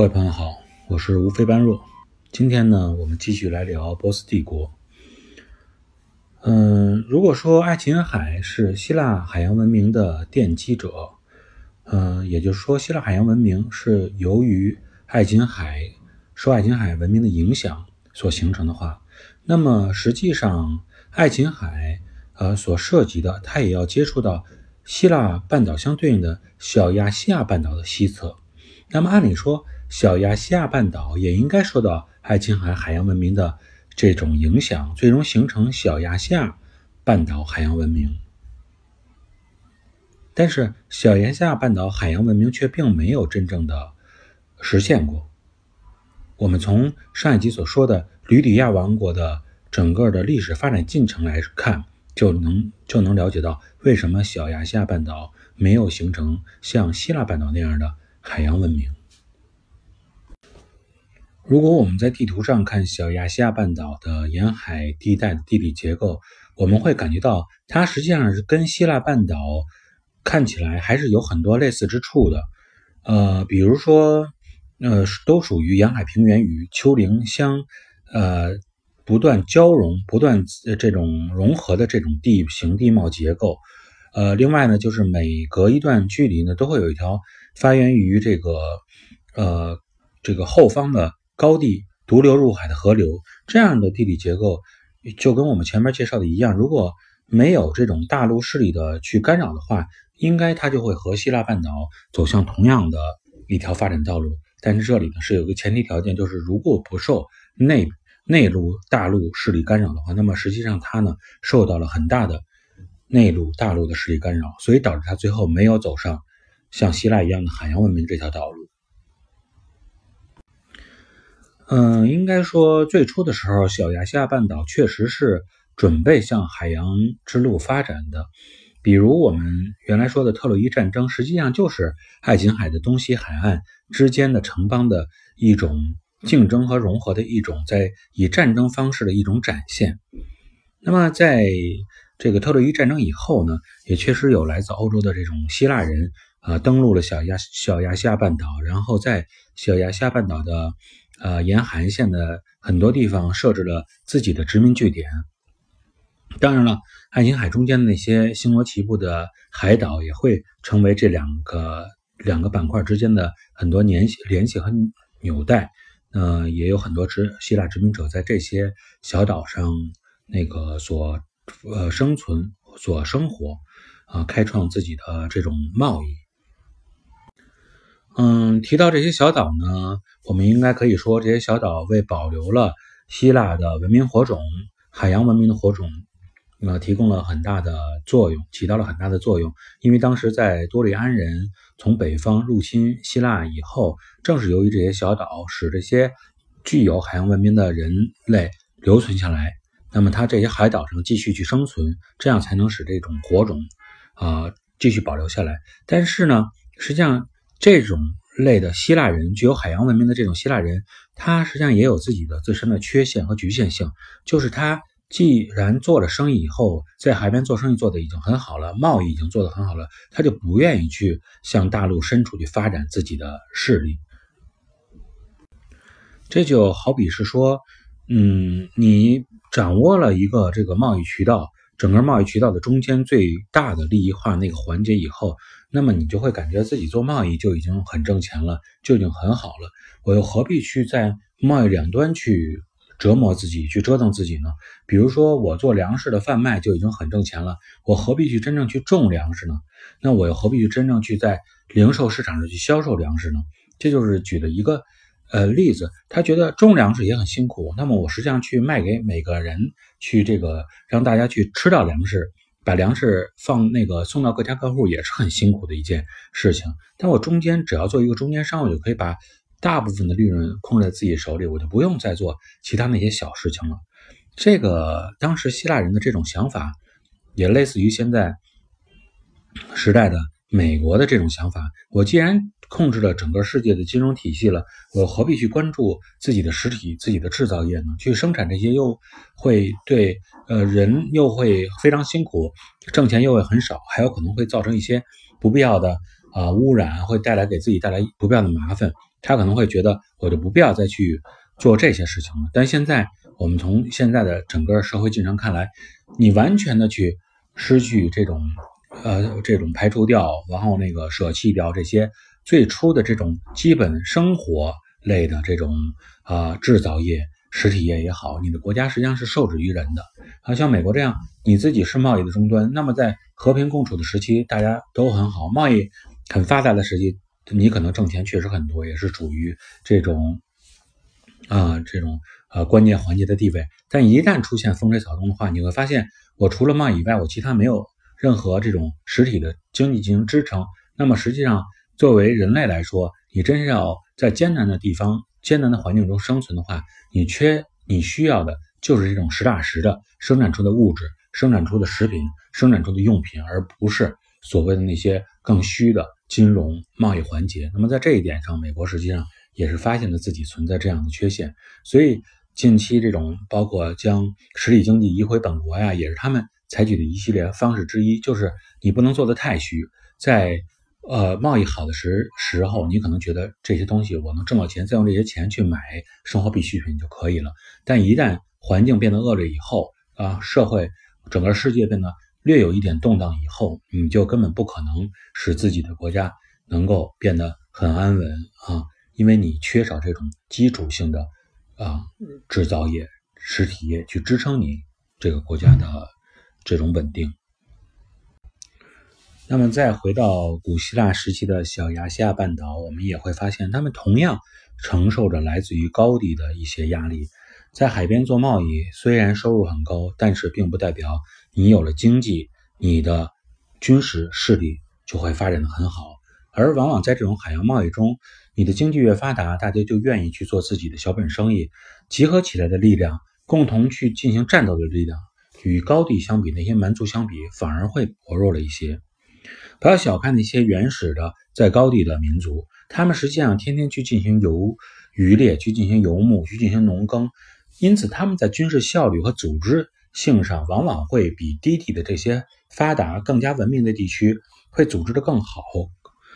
各位朋友好，我是吴非般若。今天呢，我们继续来聊波斯帝国。嗯，如果说爱琴海是希腊海洋文明的奠基者，嗯，也就是说，希腊海洋文明是由于爱琴海受爱琴海文明的影响所形成的话，那么实际上爱琴海呃所涉及的，它也要接触到希腊半岛相对应的小亚细亚半岛的西侧。那么按理说，小亚细亚半岛也应该受到爱琴海海洋文明的这种影响，最终形成小亚细亚半岛海洋文明。但是，小亚细亚半岛海洋文明却并没有真正的实现过。我们从上一集所说的吕底亚王国的整个的历史发展进程来看，就能就能了解到为什么小亚细亚半岛没有形成像希腊半岛那样的海洋文明。如果我们在地图上看小亚细亚半岛的沿海地带的地理结构，我们会感觉到它实际上是跟希腊半岛看起来还是有很多类似之处的。呃，比如说，呃，都属于沿海平原与丘陵相呃不断交融、不断这种融合的这种地形地貌结构。呃，另外呢，就是每隔一段距离呢，都会有一条发源于这个呃这个后方的。高地独流入海的河流，这样的地理结构就跟我们前面介绍的一样。如果没有这种大陆势力的去干扰的话，应该它就会和希腊半岛走向同样的一条发展道路。但是这里呢是有个前提条件，就是如果不受内内陆大陆势力干扰的话，那么实际上它呢受到了很大的内陆大陆的势力干扰，所以导致它最后没有走上像希腊一样的海洋文明这条道路。嗯，应该说最初的时候，小亚细亚半岛确实是准备向海洋之路发展的。比如我们原来说的特洛伊战争，实际上就是爱琴海的东西海岸之间的城邦的一种竞争和融合的一种，在以战争方式的一种展现。那么在这个特洛伊战争以后呢，也确实有来自欧洲的这种希腊人啊登陆了小亚小亚细亚半岛，然后在小亚细亚半岛的。呃，沿海岸线的很多地方设置了自己的殖民据点。当然了，爱琴海中间的那些星罗棋布的海岛也会成为这两个两个板块之间的很多联系联系和纽带。呃，也有很多殖希腊殖民者在这些小岛上那个所呃生存、所生活，啊，开创自己的这种贸易。嗯，提到这些小岛呢，我们应该可以说，这些小岛为保留了希腊的文明火种、海洋文明的火种，呃，提供了很大的作用，起到了很大的作用。因为当时在多利安人从北方入侵希腊以后，正是由于这些小岛，使这些具有海洋文明的人类留存下来。那么，它这些海岛上继续去生存，这样才能使这种火种，啊，继续保留下来。但是呢，实际上。这种类的希腊人，具有海洋文明的这种希腊人，他实际上也有自己的自身的缺陷和局限性。就是他既然做了生意以后，在海边做生意做的已经很好了，贸易已经做得很好了，他就不愿意去向大陆深处去发展自己的势力。这就好比是说，嗯，你掌握了一个这个贸易渠道。整个贸易渠道的中间最大的利益化那个环节以后，那么你就会感觉自己做贸易就已经很挣钱了，就已经很好了。我又何必去在贸易两端去折磨自己，去折腾自己呢？比如说我做粮食的贩卖就已经很挣钱了，我何必去真正去种粮食呢？那我又何必去真正去在零售市场上去销售粮食呢？这就是举的一个。呃，例子，他觉得种粮食也很辛苦，那么我实际上去卖给每个人，去这个让大家去吃到粮食，把粮食放那个送到各家各户也是很辛苦的一件事情。但我中间只要做一个中间商，我就可以把大部分的利润控制在自己手里，我就不用再做其他那些小事情了。这个当时希腊人的这种想法，也类似于现在时代的美国的这种想法。我既然控制了整个世界的金融体系了，我何必去关注自己的实体、自己的制造业呢？去生产这些又会对呃人又会非常辛苦，挣钱又会很少，还有可能会造成一些不必要的啊污染，会带来给自己带来不必要的麻烦。他可能会觉得我就不必要再去做这些事情了。但现在我们从现在的整个社会进程看来，你完全的去失去这种呃这种排除掉，然后那个舍弃掉这些最初的这种基本生活类的这种啊制造业。实体业也好，你的国家实际上是受制于人的。啊，像美国这样，你自己是贸易的终端，那么在和平共处的时期，大家都很好，贸易很发达的时期，你可能挣钱确实很多，也是处于这种啊这种呃关键环节的地位。但一旦出现风吹草动的话，你会发现，我除了贸易以外，我其他没有任何这种实体的经济进行支撑。那么实际上，作为人类来说，你真是要在艰难的地方。艰难的环境中生存的话，你缺你需要的就是这种实打实的生产出的物质、生产出的食品、生产出的用品，而不是所谓的那些更虚的金融贸易环节。那么在这一点上，美国实际上也是发现了自己存在这样的缺陷，所以近期这种包括将实体经济移回本国呀，也是他们采取的一系列方式之一，就是你不能做的太虚，在。呃，贸易好的时时候，你可能觉得这些东西我能挣到钱，再用这些钱去买生活必需品就可以了。但一旦环境变得恶劣以后，啊，社会整个世界变得略有一点动荡以后，你就根本不可能使自己的国家能够变得很安稳啊，因为你缺少这种基础性的啊制造业、实体业去支撑你这个国家的这种稳定。那么再回到古希腊时期的小亚细亚半岛，我们也会发现，他们同样承受着来自于高地的一些压力。在海边做贸易，虽然收入很高，但是并不代表你有了经济，你的军事势力就会发展的很好。而往往在这种海洋贸易中，你的经济越发达，大家就愿意去做自己的小本生意，集合起来的力量，共同去进行战斗的力量，与高地相比，那些蛮族相比，反而会薄弱了一些。不要小看那些原始的在高地的民族，他们实际上天天去进行游渔猎，去进行游牧，去进行农耕，因此他们在军事效率和组织性上，往往会比低地的这些发达、更加文明的地区会组织的更好，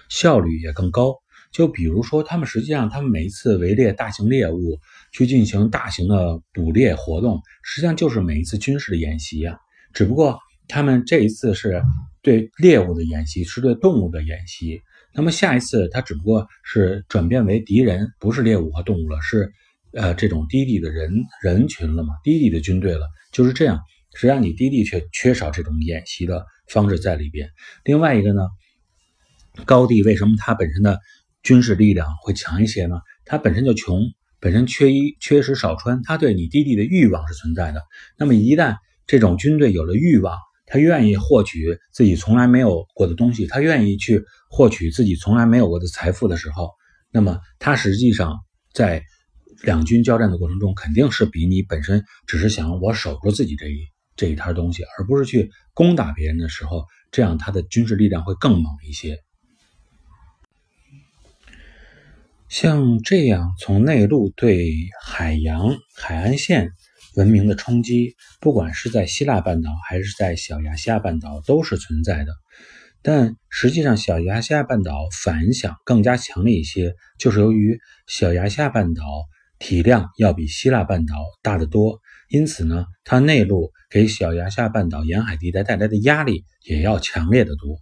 效率也更高。就比如说，他们实际上，他们每一次围猎大型猎物，去进行大型的捕猎活动，实际上就是每一次军事的演习呀。只不过他们这一次是。对猎物的演习是对动物的演习，那么下一次它只不过是转变为敌人，不是猎物和动物了，是呃这种低地的人人群了嘛？低地的军队了，就是这样。实际上你低地却缺少这种演习的方式在里边。另外一个呢，高地为什么它本身的军事力量会强一些呢？它本身就穷，本身缺衣缺食少穿，它对你低地的欲望是存在的。那么一旦这种军队有了欲望，他愿意获取自己从来没有过的东西，他愿意去获取自己从来没有过的财富的时候，那么他实际上在两军交战的过程中，肯定是比你本身只是想我守住自己这一这一摊东西，而不是去攻打别人的时候，这样他的军事力量会更猛一些。像这样从内陆对海洋海岸线。文明的冲击，不管是在希腊半岛还是在小亚细亚半岛，都是存在的。但实际上，小亚细亚半岛反响更加强烈一些，就是由于小亚细亚半岛体量要比希腊半岛大得多，因此呢，它内陆给小亚细亚半岛沿海地带带来的压力也要强烈的多。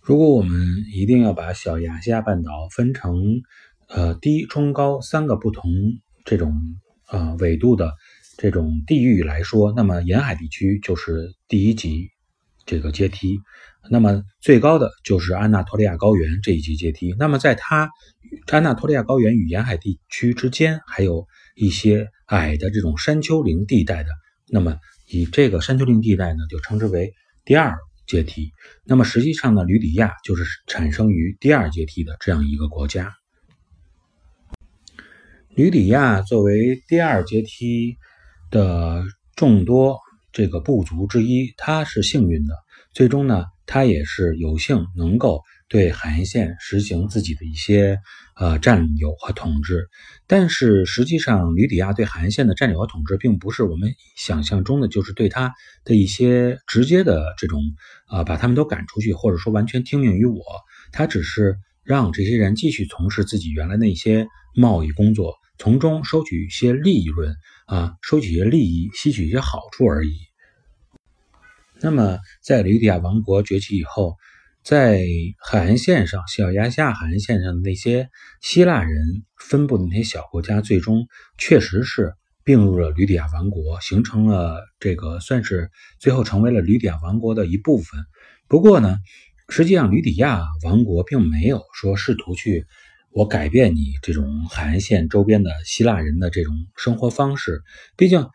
如果我们一定要把小亚细亚半岛分成呃低、中、高三个不同。这种呃纬度的这种地域来说，那么沿海地区就是第一级这个阶梯，那么最高的就是安纳托利亚高原这一级阶梯。那么在它安纳托利亚高原与沿海地区之间，还有一些矮的这种山丘陵地带的，那么以这个山丘陵地带呢，就称之为第二阶梯。那么实际上呢，吕底亚就是产生于第二阶梯的这样一个国家。吕底亚作为第二阶梯的众多这个部族之一，他是幸运的。最终呢，他也是有幸能够对海岸线实行自己的一些呃占有和统治。但是实际上，吕底亚对海岸线的占有和统治，并不是我们想象中的，就是对他的一些直接的这种啊，把他们都赶出去，或者说完全听命于我。他只是让这些人继续从事自己原来那些贸易工作，从中收取一些利润啊，收取一些利益，吸取一些好处而已。那么，在吕底亚王国崛起以后，在海岸线上，小亚细亚海岸线上的那些希腊人分布的那些小国家，最终确实是并入了吕底亚王国，形成了这个算是最后成为了吕底亚王国的一部分。不过呢，实际上吕底亚王国并没有说试图去我改变你这种海岸线周边的希腊人的这种生活方式，毕竟。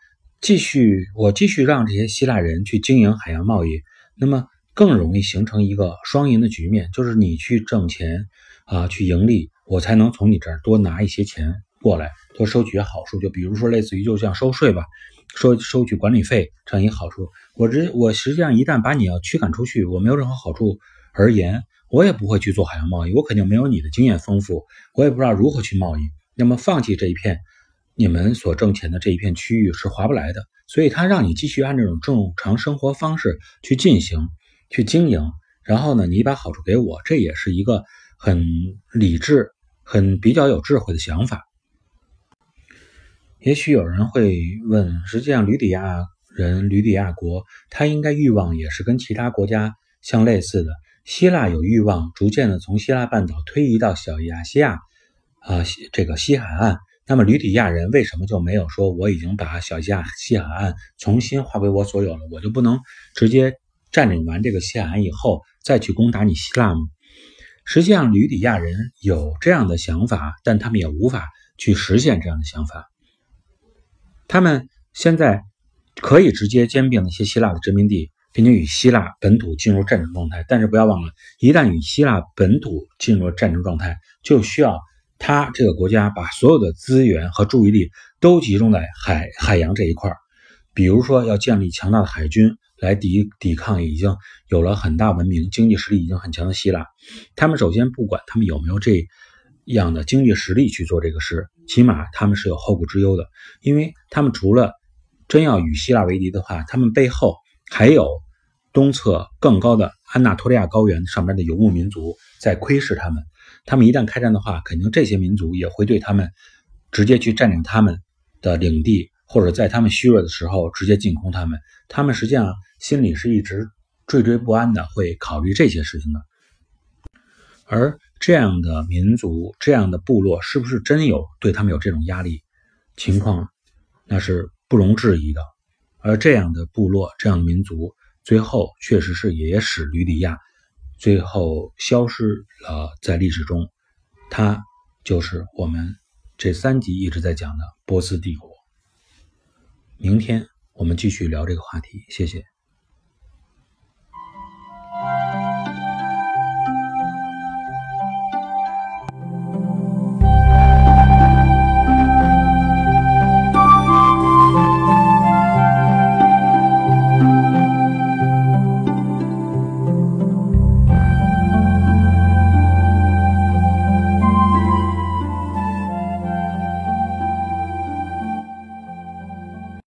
继续，我继续让这些希腊人去经营海洋贸易，那么更容易形成一个双赢的局面，就是你去挣钱啊，去盈利，我才能从你这儿多拿一些钱过来，多收取好处。就比如说，类似于就像收税吧，收收取管理费这样一个好处。我这我实际上一旦把你要驱赶出去，我没有任何好处而言，我也不会去做海洋贸易，我肯定没有你的经验丰富，我也不知道如何去贸易。那么放弃这一片。你们所挣钱的这一片区域是划不来的，所以他让你继续按这种正常生活方式去进行、去经营，然后呢，你把好处给我，这也是一个很理智、很比较有智慧的想法。也许有人会问，实际上吕底亚人、吕底亚国，他应该欲望也是跟其他国家相类似的。希腊有欲望逐渐的从希腊半岛推移到小亚细亚啊，这个西海岸。那么吕底亚人为什么就没有说我已经把小亚西海岸重新划归我所有了，我就不能直接占领完这个西海岸以后再去攻打你希腊吗？实际上，吕底亚人有这样的想法，但他们也无法去实现这样的想法。他们现在可以直接兼并那些希腊的殖民地，并且与希腊本土进入战争状态。但是不要忘了，一旦与希腊本土进入战争状态，就需要。他这个国家把所有的资源和注意力都集中在海海洋这一块儿，比如说要建立强大的海军来抵抵抗已经有了很大文明、经济实力已经很强的希腊。他们首先不管他们有没有这样的经济实力去做这个事，起码他们是有后顾之忧的，因为他们除了真要与希腊为敌的话，他们背后还有东侧更高的安纳托利亚高原上边的游牧民族在窥视他们。他们一旦开战的话，肯定这些民族也会对他们直接去占领他们的领地，或者在他们虚弱的时候直接进攻他们。他们实际上心里是一直惴惴不安的，会考虑这些事情的。而这样的民族、这样的部落，是不是真有对他们有这种压力情况？那是不容置疑的。而这样的部落、这样的民族，最后确实是也使吕底亚。最后消失了，在历史中，它就是我们这三集一直在讲的波斯帝国。明天我们继续聊这个话题，谢谢。